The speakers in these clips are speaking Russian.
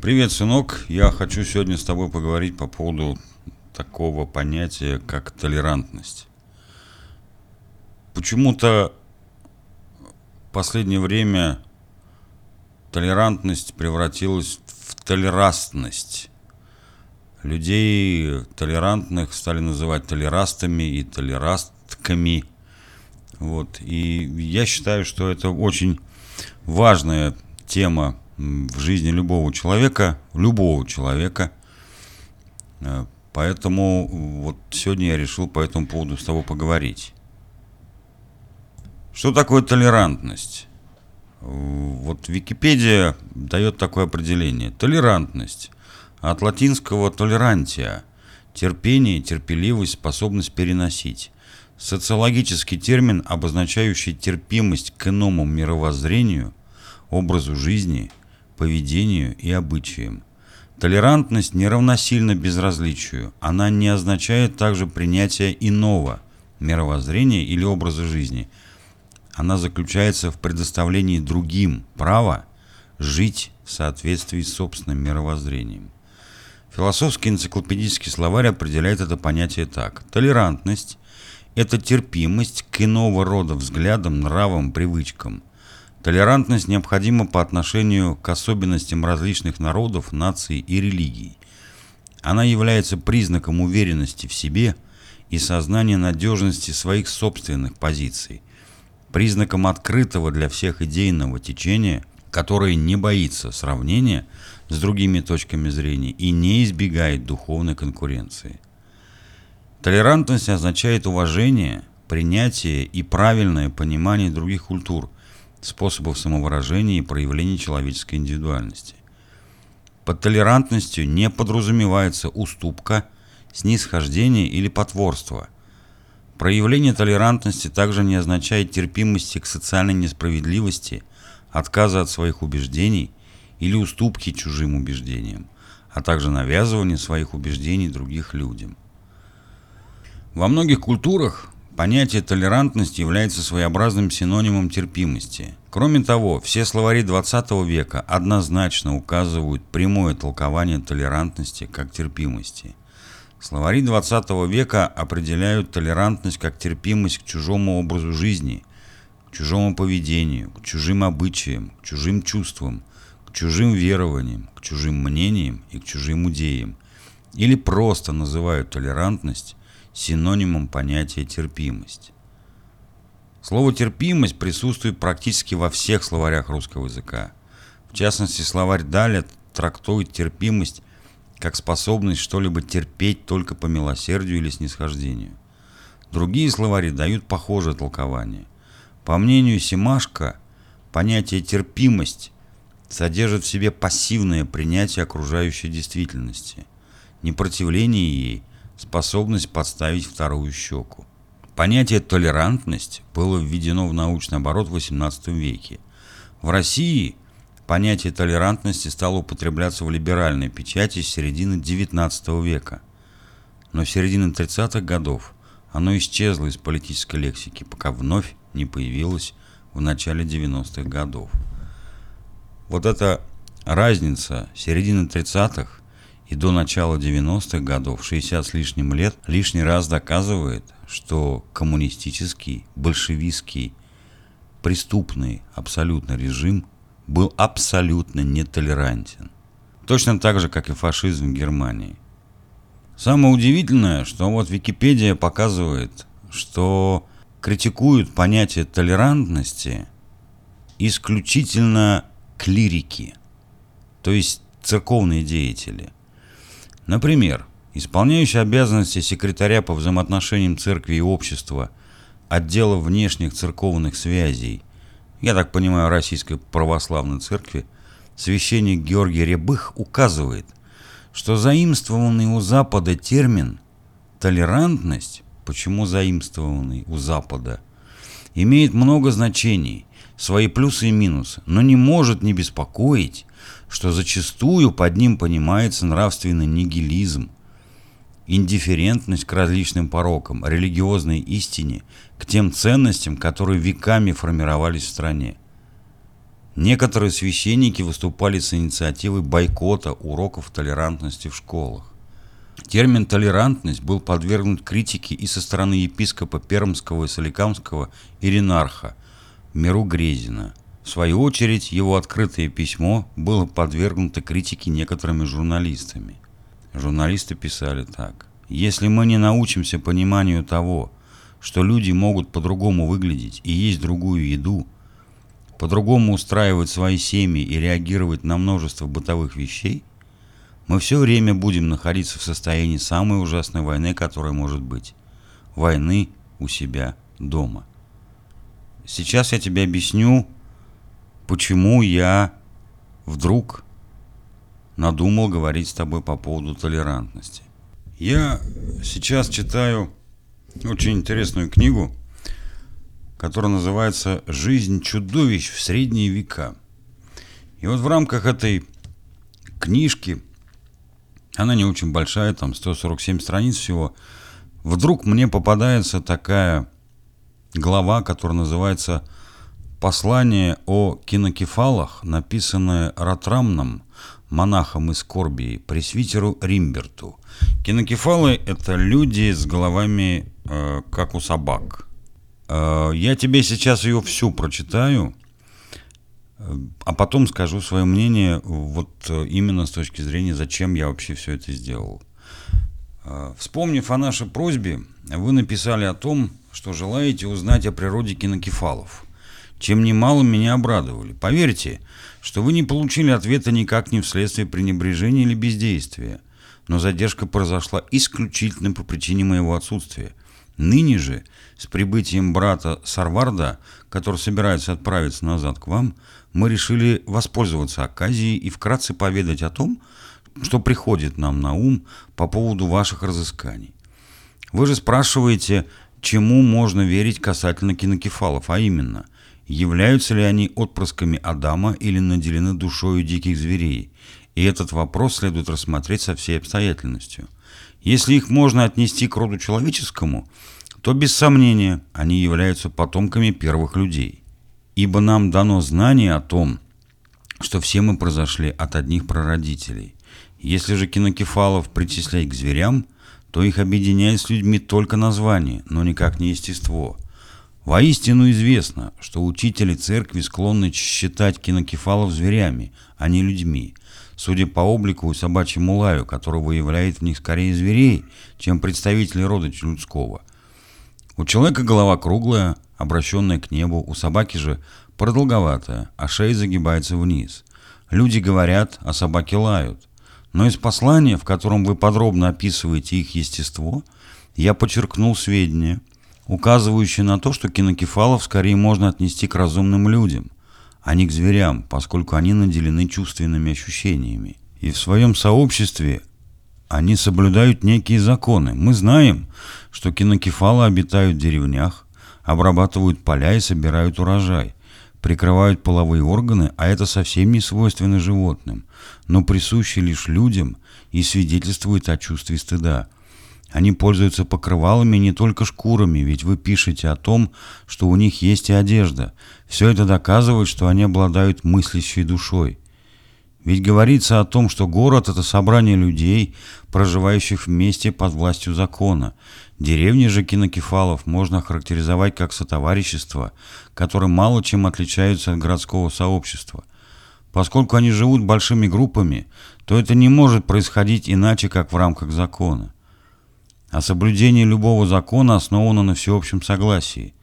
Привет, сынок. Я хочу сегодня с тобой поговорить по поводу такого понятия, как толерантность. Почему-то в последнее время толерантность превратилась в толерастность. Людей толерантных стали называть толерастами и толерастками. Вот. И я считаю, что это очень важная тема в жизни любого человека, любого человека. Э, поэтому вот сегодня я решил по этому поводу с тобой поговорить. Что такое толерантность? Вот Википедия дает такое определение. Толерантность от латинского толерантия – терпение, терпеливость, способность переносить. Социологический термин, обозначающий терпимость к иному мировоззрению, образу жизни, поведению и обычаям. Толерантность не равносильна безразличию. Она не означает также принятие иного мировоззрения или образа жизни. Она заключается в предоставлении другим права жить в соответствии с собственным мировоззрением. Философский энциклопедический словарь определяет это понятие так. Толерантность – это терпимость к иного рода взглядам, нравам, привычкам – Толерантность необходима по отношению к особенностям различных народов, наций и религий. Она является признаком уверенности в себе и сознания надежности своих собственных позиций, признаком открытого для всех идейного течения, которое не боится сравнения с другими точками зрения и не избегает духовной конкуренции. Толерантность означает уважение, принятие и правильное понимание других культур – способов самовыражения и проявления человеческой индивидуальности. Под толерантностью не подразумевается уступка, снисхождение или потворство. Проявление толерантности также не означает терпимости к социальной несправедливости, отказа от своих убеждений или уступки чужим убеждениям, а также навязывания своих убеждений других людям. Во многих культурах Понятие толерантность является своеобразным синонимом терпимости. Кроме того, все словари 20 века однозначно указывают прямое толкование толерантности как терпимости. Словари 20 века определяют толерантность как терпимость к чужому образу жизни, к чужому поведению, к чужим обычаям, к чужим чувствам, к чужим верованиям, к чужим мнениям и к чужим идеям. Или просто называют толерантность синонимом понятия терпимость. Слово терпимость присутствует практически во всех словарях русского языка. В частности, словарь Даля трактует терпимость как способность что-либо терпеть только по милосердию или снисхождению. Другие словари дают похожее толкование. По мнению Симашко, понятие терпимость содержит в себе пассивное принятие окружающей действительности, непротивление ей способность подставить вторую щеку. Понятие «толерантность» было введено в научный оборот в XVIII веке. В России понятие толерантности стало употребляться в либеральной печати с середины XIX века. Но в середине 30-х годов оно исчезло из политической лексики, пока вновь не появилось в начале 90-х годов. Вот эта разница середины 30-х и до начала 90-х годов, 60 с лишним лет, лишний раз доказывает, что коммунистический, большевистский, преступный абсолютно режим был абсолютно нетолерантен. Точно так же, как и фашизм в Германии. Самое удивительное, что вот Википедия показывает, что критикуют понятие толерантности исключительно клирики, то есть церковные деятели – Например, исполняющий обязанности секретаря по взаимоотношениям церкви и общества отдела внешних церковных связей, я так понимаю, Российской Православной Церкви, священник Георгий Рябых указывает, что заимствованный у Запада термин «толерантность», почему заимствованный у Запада, имеет много значений, свои плюсы и минусы, но не может не беспокоить что зачастую под ним понимается нравственный нигилизм, индифферентность к различным порокам, религиозной истине, к тем ценностям, которые веками формировались в стране. Некоторые священники выступали с инициативой бойкота уроков толерантности в школах. Термин «толерантность» был подвергнут критике и со стороны епископа Пермского и Соликамского Иринарха Миру Грезина. В свою очередь, его открытое письмо было подвергнуто критике некоторыми журналистами. Журналисты писали так. «Если мы не научимся пониманию того, что люди могут по-другому выглядеть и есть другую еду, по-другому устраивать свои семьи и реагировать на множество бытовых вещей, мы все время будем находиться в состоянии самой ужасной войны, которая может быть. Войны у себя дома. Сейчас я тебе объясню, почему я вдруг надумал говорить с тобой по поводу толерантности. Я сейчас читаю очень интересную книгу, которая называется «Жизнь чудовищ в средние века». И вот в рамках этой книжки, она не очень большая, там 147 страниц всего, вдруг мне попадается такая глава, которая называется «Послание о кинокефалах», написанное Ратрамном, монахом из Корбии, пресвитеру Римберту. Кинокефалы – это люди с головами Э, как у собак. Э, я тебе сейчас ее всю прочитаю, э, а потом скажу свое мнение вот именно с точки зрения, зачем я вообще все это сделал. Вспомнив о нашей просьбе, вы написали о том, что желаете узнать о природе кинокефалов, чем немало меня обрадовали. Поверьте, что вы не получили ответа никак не вследствие пренебрежения или бездействия, но задержка произошла исключительно по причине моего отсутствия – Ныне же, с прибытием брата Сарварда, который собирается отправиться назад к вам, мы решили воспользоваться оказией и вкратце поведать о том, что приходит нам на ум по поводу ваших разысканий. Вы же спрашиваете, чему можно верить касательно кинокефалов, а именно, являются ли они отпрысками Адама или наделены душою диких зверей, и этот вопрос следует рассмотреть со всей обстоятельностью – если их можно отнести к роду человеческому, то без сомнения они являются потомками первых людей. Ибо нам дано знание о том, что все мы произошли от одних прародителей. Если же кинокефалов причислять к зверям, то их объединяет с людьми только название, но никак не естество. Воистину известно, что учители церкви склонны считать кинокефалов зверями, а не людьми – судя по облику и собачьему лаю, который выявляет в них скорее зверей, чем представителей рода людского. У человека голова круглая, обращенная к небу, у собаки же продолговатая, а шея загибается вниз. Люди говорят, а собаки лают. Но из послания, в котором вы подробно описываете их естество, я подчеркнул сведения, указывающие на то, что кинокефалов скорее можно отнести к разумным людям – а не к зверям, поскольку они наделены чувственными ощущениями. И в своем сообществе они соблюдают некие законы. Мы знаем, что кинокефалы обитают в деревнях, обрабатывают поля и собирают урожай, прикрывают половые органы, а это совсем не свойственно животным, но присуще лишь людям и свидетельствует о чувстве стыда – они пользуются покрывалами не только шкурами, ведь вы пишете о том, что у них есть и одежда. Все это доказывает, что они обладают мыслящей душой. Ведь говорится о том, что город – это собрание людей, проживающих вместе под властью закона. Деревни же кинокефалов можно характеризовать как сотоварищество, которые мало чем отличаются от городского сообщества. Поскольку они живут большими группами, то это не может происходить иначе, как в рамках закона а соблюдение любого закона основано на всеобщем согласии.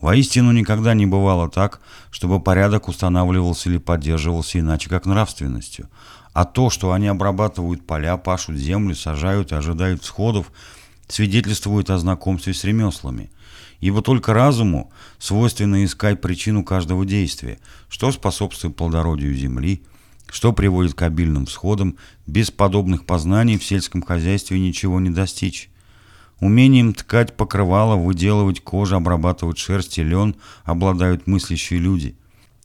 Воистину никогда не бывало так, чтобы порядок устанавливался или поддерживался иначе, как нравственностью. А то, что они обрабатывают поля, пашут землю, сажают и ожидают всходов, свидетельствует о знакомстве с ремеслами. Ибо только разуму свойственно искать причину каждого действия, что способствует плодородию земли – что приводит к обильным всходам, без подобных познаний в сельском хозяйстве ничего не достичь. Умением ткать покрывало, выделывать кожу, обрабатывать шерсть и лен обладают мыслящие люди.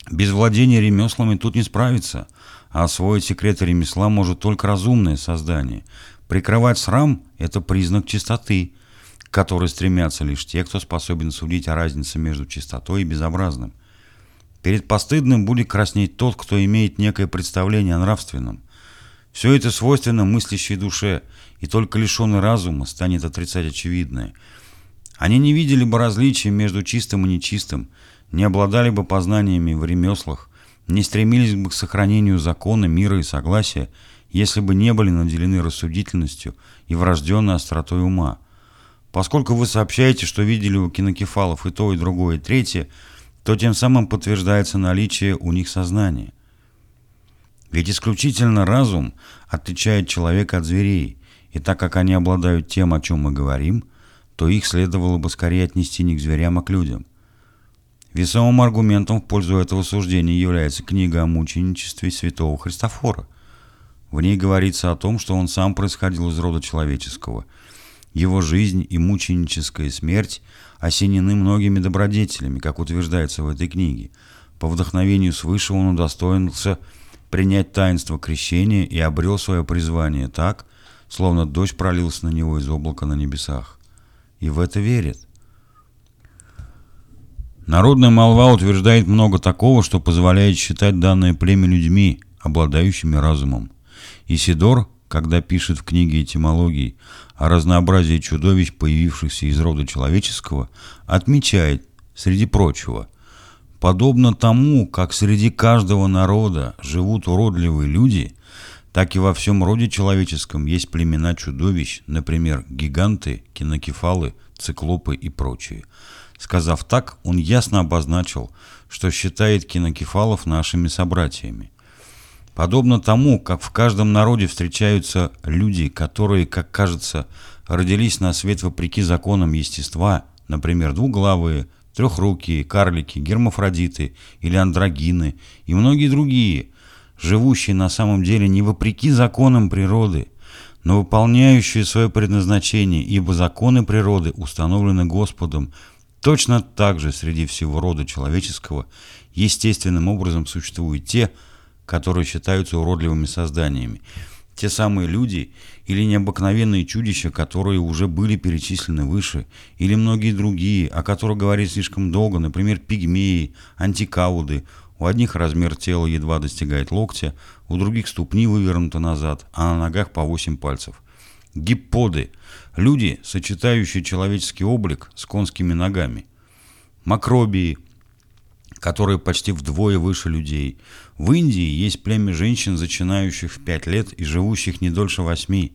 Без владения ремеслами тут не справиться, а освоить секреты ремесла может только разумное создание. Прикрывать срам – это признак чистоты, к которой стремятся лишь те, кто способен судить о разнице между чистотой и безобразным. Перед постыдным будет краснеть тот, кто имеет некое представление о нравственном. Все это свойственно мыслящей душе, и только лишенный разума станет отрицать очевидное. Они не видели бы различия между чистым и нечистым, не обладали бы познаниями в ремеслах, не стремились бы к сохранению закона, мира и согласия, если бы не были наделены рассудительностью и врожденной остротой ума. Поскольку вы сообщаете, что видели у кинокефалов и то, и другое, и третье, то тем самым подтверждается наличие у них сознания. Ведь исключительно разум отличает человека от зверей, и так как они обладают тем, о чем мы говорим, то их следовало бы скорее отнести не к зверям, а к людям. Весомым аргументом в пользу этого суждения является книга о мученичестве святого Христофора. В ней говорится о том, что он сам происходил из рода человеческого. Его жизнь и мученическая смерть осенены многими добродетелями, как утверждается в этой книге. По вдохновению свыше он удостоился принять таинство крещения и обрел свое призвание так, словно дождь пролился на него из облака на небесах. И в это верит. Народная молва утверждает много такого, что позволяет считать данное племя людьми, обладающими разумом. Исидор, когда пишет в книге этимологии о разнообразии чудовищ, появившихся из рода человеческого, отмечает, среди прочего, подобно тому, как среди каждого народа живут уродливые люди, так и во всем роде человеческом есть племена чудовищ, например, гиганты, кинокефалы, циклопы и прочие – Сказав так, он ясно обозначил, что считает кинокефалов нашими собратьями. Подобно тому, как в каждом народе встречаются люди, которые, как кажется, родились на свет вопреки законам естества, например, двуглавые, трехрукие, карлики, гермафродиты или андрогины и многие другие, живущие на самом деле не вопреки законам природы, но выполняющие свое предназначение, ибо законы природы установлены Господом Точно так же среди всего рода человеческого естественным образом существуют те, которые считаются уродливыми созданиями. Те самые люди или необыкновенные чудища, которые уже были перечислены выше, или многие другие, о которых говорить слишком долго, например, пигмеи, антикауды. У одних размер тела едва достигает локтя, у других ступни вывернуты назад, а на ногах по 8 пальцев – гипподы – люди, сочетающие человеческий облик с конскими ногами. Макробии, которые почти вдвое выше людей. В Индии есть племя женщин, зачинающих в 5 лет и живущих не дольше 8,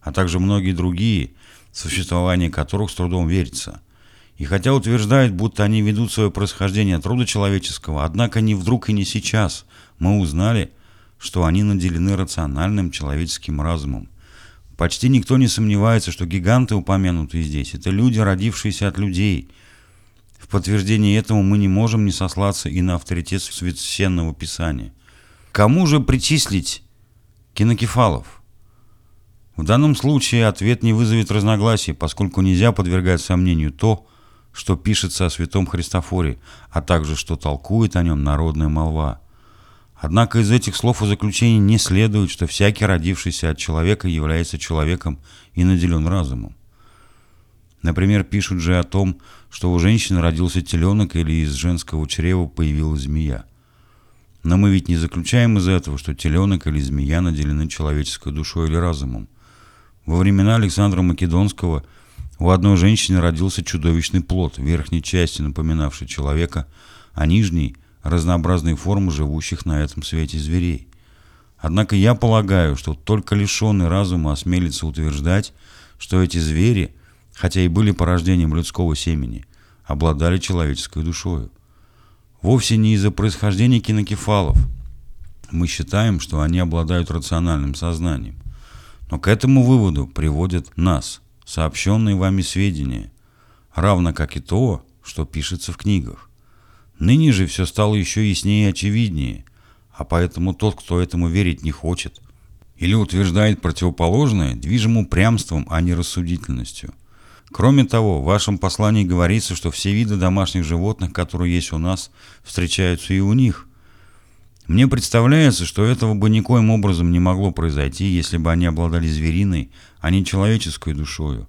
а также многие другие, существование которых с трудом верится. И хотя утверждают, будто они ведут свое происхождение от рода человеческого, однако не вдруг и не сейчас мы узнали, что они наделены рациональным человеческим разумом – Почти никто не сомневается, что гиганты, упомянутые здесь, это люди, родившиеся от людей. В подтверждение этому мы не можем не сослаться и на авторитет священного писания. Кому же причислить кинокефалов? В данном случае ответ не вызовет разногласий, поскольку нельзя подвергать сомнению то, что пишется о святом Христофоре, а также что толкует о нем народная молва. Однако из этих слов и заключений не следует, что всякий родившийся от человека является человеком и наделен разумом. Например, пишут же о том, что у женщины родился теленок или из женского чрева появилась змея. Но мы ведь не заключаем из этого, что теленок или змея наделены человеческой душой или разумом. Во времена Александра Македонского у одной женщины родился чудовищный плод, верхней части напоминавший человека, а нижней – разнообразные формы живущих на этом свете зверей. Однако я полагаю, что только лишенный разума осмелится утверждать, что эти звери, хотя и были порождением людского семени, обладали человеческой душою. Вовсе не из-за происхождения кинокефалов. Мы считаем, что они обладают рациональным сознанием. Но к этому выводу приводят нас, сообщенные вами сведения, равно как и то, что пишется в книгах. Ныне же все стало еще яснее и очевиднее, а поэтому тот, кто этому верить не хочет, или утверждает противоположное, движим упрямством, а не рассудительностью. Кроме того, в вашем послании говорится, что все виды домашних животных, которые есть у нас, встречаются и у них. Мне представляется, что этого бы никоим образом не могло произойти, если бы они обладали звериной, а не человеческой душою.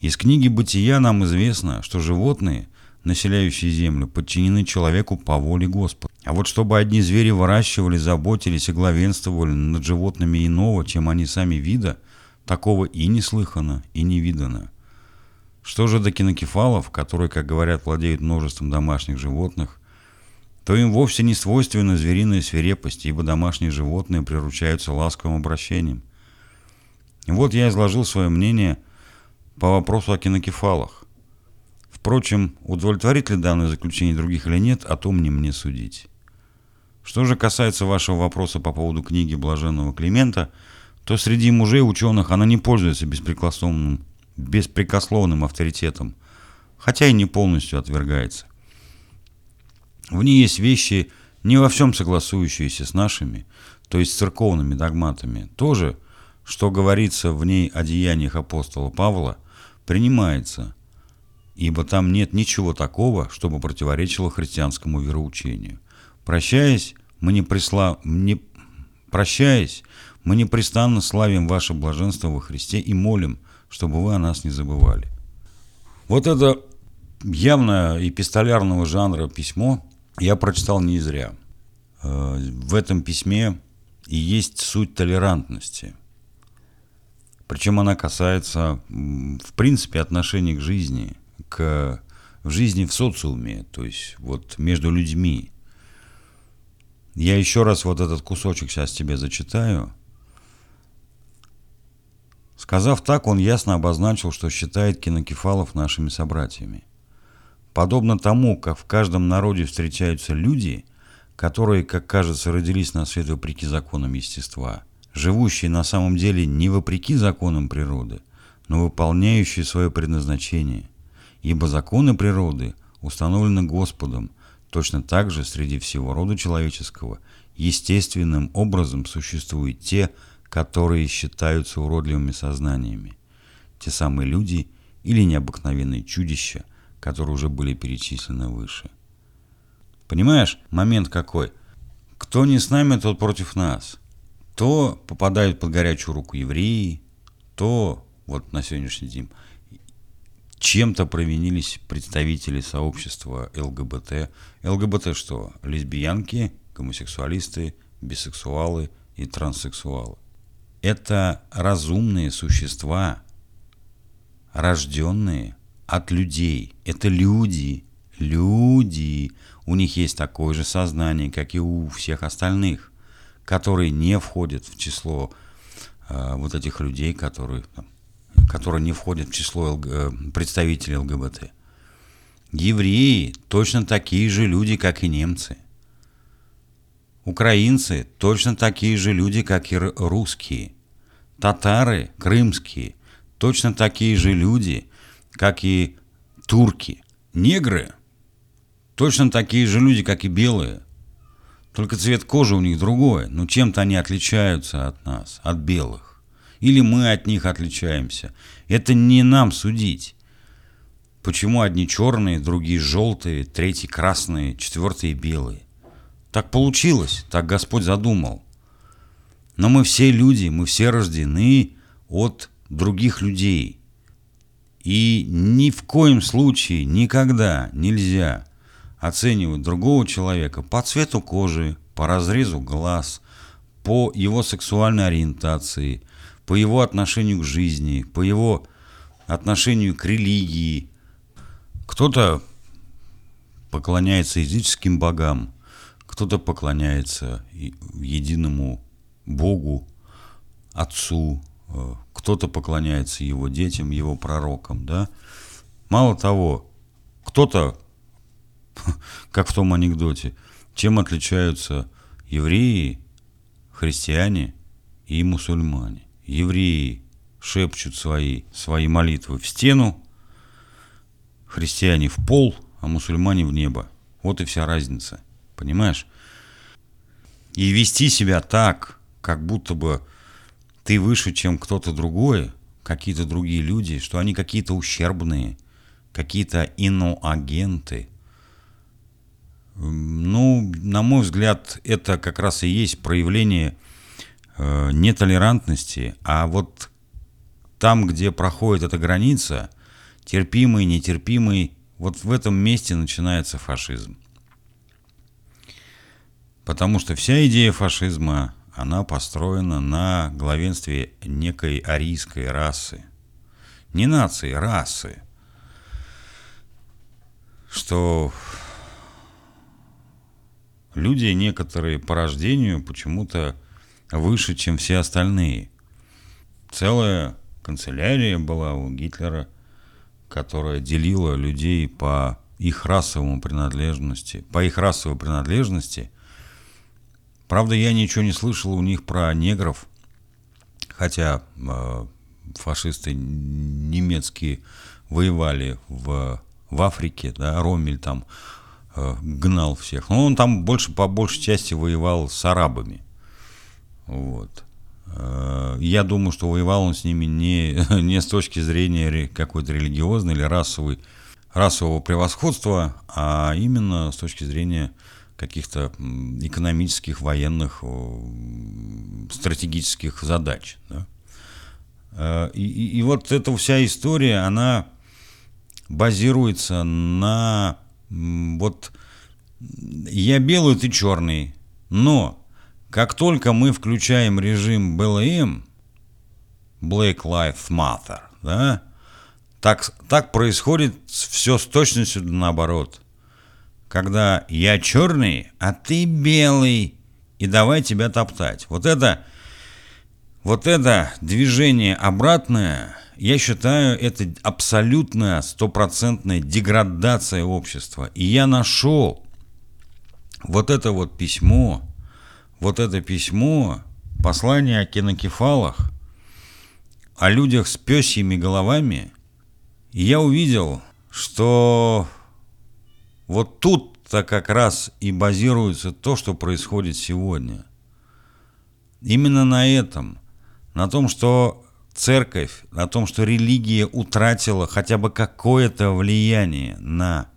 Из книги «Бытия» нам известно, что животные – населяющие землю, подчинены человеку по воле Господа. А вот чтобы одни звери выращивали, заботились и главенствовали над животными иного, чем они сами вида, такого и не слыхано, и не видано. Что же до кинокефалов, которые, как говорят, владеют множеством домашних животных, то им вовсе не свойственна звериная свирепость, ибо домашние животные приручаются ласковым обращением. Вот я изложил свое мнение по вопросу о кинокефалах. Впрочем, удовлетворит ли данное заключение других или нет, о том не мне судить. Что же касается вашего вопроса по поводу книги Блаженного Климента, то среди мужей ученых она не пользуется беспрекословным, беспрекословным авторитетом, хотя и не полностью отвергается. В ней есть вещи, не во всем согласующиеся с нашими, то есть церковными догматами. Тоже, что говорится в ней о деяниях апостола Павла, принимается – ибо там нет ничего такого, чтобы противоречило христианскому вероучению. Прощаясь, мы не присла... не... Прощаясь, мы непрестанно славим ваше блаженство во Христе и молим, чтобы вы о нас не забывали. Вот это явно эпистолярного жанра письмо я прочитал не зря. Э, в этом письме и есть суть толерантности. Причем она касается, в принципе, отношений к жизни, к, в жизни в социуме, то есть вот между людьми. Я еще раз вот этот кусочек сейчас тебе зачитаю. Сказав так, он ясно обозначил, что считает кинокефалов нашими собратьями. Подобно тому, как в каждом народе встречаются люди, которые, как кажется, родились на свет вопреки законам естества, живущие на самом деле не вопреки законам природы, но выполняющие свое предназначение – ибо законы природы установлены Господом, точно так же среди всего рода человеческого естественным образом существуют те, которые считаются уродливыми сознаниями, те самые люди или необыкновенные чудища, которые уже были перечислены выше. Понимаешь, момент какой? Кто не с нами, тот против нас. То попадают под горячую руку евреи, то, вот на сегодняшний день, чем-то провинились представители сообщества ЛГБТ. ЛГБТ что? Лесбиянки, гомосексуалисты, бисексуалы и транссексуалы. Это разумные существа, рожденные от людей. Это люди, люди. У них есть такое же сознание, как и у всех остальных, которые не входят в число э, вот этих людей, которые там, которые не входят в число ЛГ... Э, представителей ЛГБТ. Евреи точно такие же люди, как и немцы. Украинцы точно такие же люди, как и русские. Татары, крымские, точно такие же люди, как и турки. Негры точно такие же люди, как и белые. Только цвет кожи у них другой, но чем-то они отличаются от нас, от белых или мы от них отличаемся. Это не нам судить. Почему одни черные, другие желтые, третьи красные, четвертые белые? Так получилось, так Господь задумал. Но мы все люди, мы все рождены от других людей. И ни в коем случае, никогда нельзя оценивать другого человека по цвету кожи, по разрезу глаз, по его сексуальной ориентации, по его отношению к жизни, по его отношению к религии. Кто-то поклоняется языческим богам, кто-то поклоняется единому Богу, Отцу, э, кто-то поклоняется его детям, его пророкам, да. Мало того, кто-то, как в том анекдоте, чем отличаются евреи, христиане и мусульмане евреи шепчут свои, свои молитвы в стену, христиане в пол, а мусульмане в небо. Вот и вся разница. Понимаешь? И вести себя так, как будто бы ты выше, чем кто-то другой, какие-то другие люди, что они какие-то ущербные, какие-то иноагенты. Ну, на мой взгляд, это как раз и есть проявление э, нетолерантности, а вот там, где проходит эта граница, терпимый, нетерпимый, вот в этом месте начинается фашизм. Потому что вся идея фашизма, она построена на главенстве некой арийской расы. Не нации, расы. Что люди некоторые по рождению почему-то выше, чем все остальные. Целая канцелярия была у Гитлера, которая делила людей по их расовому принадлежности, по их расовой принадлежности. Правда, я ничего не слышал у них про негров, хотя э, фашисты немецкие воевали в, в Африке, да, Ромель там э, гнал всех. Но он там больше, по большей части воевал с арабами. Вот. Э, я думаю, что воевал он с ними не, не с точки зрения какой-то религиозной или расовой, расового превосходства, а именно с точки зрения каких-то экономических, военных, стратегических задач. Да? Э, и, и, и вот эта вся история, она базируется на вот я белый, ты черный, но как только мы включаем режим БЛМ, Black Lives Matter, да, так, так происходит все с точностью наоборот. Когда я черный, а ты белый, и давай тебя топтать. Вот это, вот это движение обратное, я считаю, это абсолютная, стопроцентная деградация общества. И я нашел вот это вот письмо, вот это письмо, послание о кинокефалах, о людях с пёсьими головами, и я увидел, что вот тут-то как раз и базируется то, что происходит сегодня. Именно на этом, на том, что церковь, на том, что религия утратила хотя бы какое-то влияние на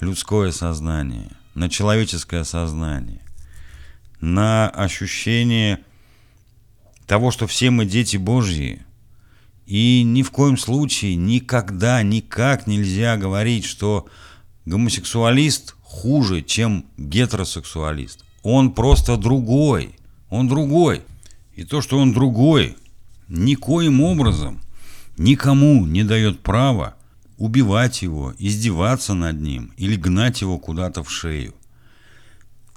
людское сознание, на человеческое сознание на ощущение того, что все мы дети Божьи. И ни в коем случае, никогда, никак нельзя говорить, что гомосексуалист хуже, чем гетеросексуалист. Он просто другой. Он другой. И то, что он другой, никоим образом никому не дает права убивать его, издеваться над ним или гнать его куда-то в шею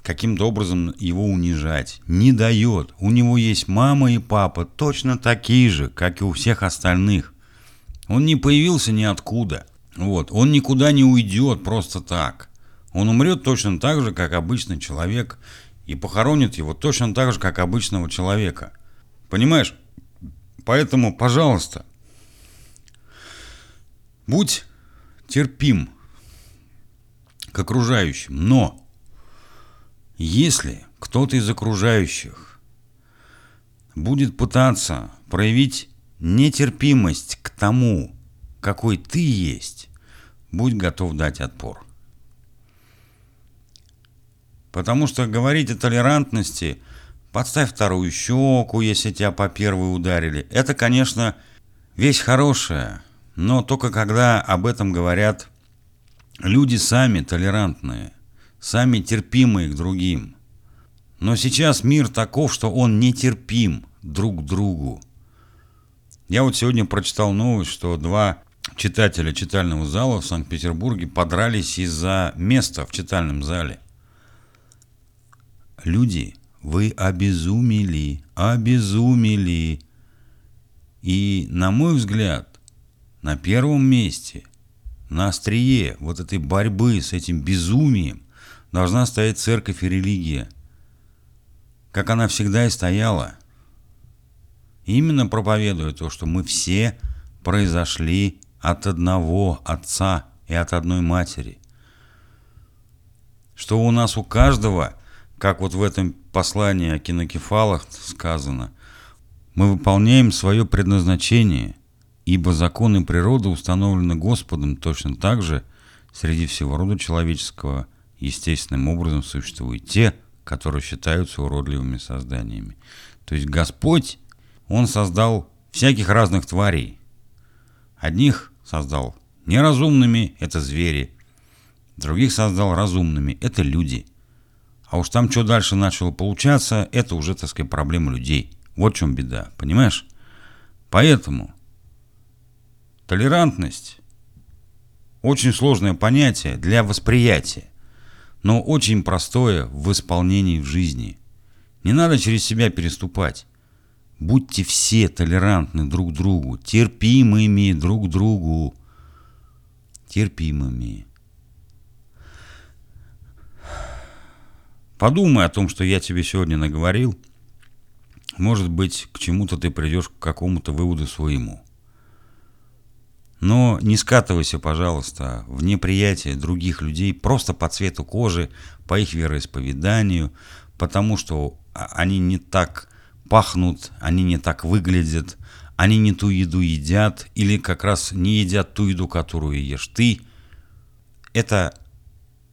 каким-то образом его унижать. Не дает. У него есть мама и папа, точно такие же, как и у всех остальных. Он не появился ниоткуда. Вот. Он никуда не уйдет просто так. Он умрет точно так же, как обычный человек, и похоронит его точно так же, как обычного человека. Понимаешь? Поэтому, пожалуйста, будь терпим к окружающим, но если кто-то из окружающих будет пытаться проявить нетерпимость к тому, какой ты есть, будь готов дать отпор. Потому что говорить о толерантности, подставь вторую щеку, если тебя по первой ударили, это, конечно, вещь хорошая, но только когда об этом говорят люди сами толерантные – сами терпимые к другим. Но сейчас мир таков, что он нетерпим друг к другу. Я вот сегодня прочитал новость, что два читателя читального зала в Санкт-Петербурге подрались из-за места в читальном зале. Люди, вы обезумели, обезумели. И, на мой взгляд, на первом месте, на острие вот этой борьбы с этим безумием должна стоять церковь и религия, как она всегда и стояла. Именно проповедуя то, что мы все произошли от одного отца и от одной матери. Что у нас у каждого, как вот в этом послании о кинокефалах сказано, мы выполняем свое предназначение, ибо законы природы установлены Господом точно так же среди всего рода человеческого естественным образом существуют те, которые считаются уродливыми созданиями. То есть Господь, Он создал всяких разных тварей. Одних создал Неразумными – это звери. Других создал разумными – это люди. А уж там, что дальше начало получаться, это уже, так сказать, проблема людей. Вот в чем беда, понимаешь? Поэтому толерантность – очень сложное понятие для восприятия, но очень простое в исполнении в жизни. Не надо через себя переступать. Будьте все толерантны друг другу, терпимыми друг другу. Терпимыми. Подумай о том, что я тебе сегодня наговорил. Может быть, к чему-то ты придешь к какому-то выводу своему. Но не скатывайся, пожалуйста, в неприятие других людей просто по цвету кожи, по их вероисповеданию, потому что они не так пахнут, они не так выглядят, они не ту еду едят или как раз не едят ту еду, которую ешь ты. Это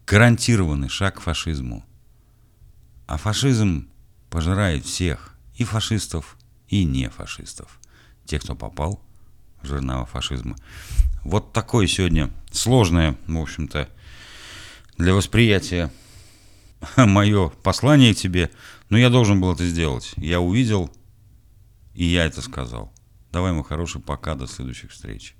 гарантированный шаг к фашизму. А фашизм пожирает всех, и фашистов, и не фашистов. Тех, кто попал в жирного фашизма. Вот такое сегодня сложное, в общем-то, для восприятия мое послание тебе, но я должен был это сделать. Я увидел, и я это сказал. Давай, мой хороший, пока, до следующих встреч.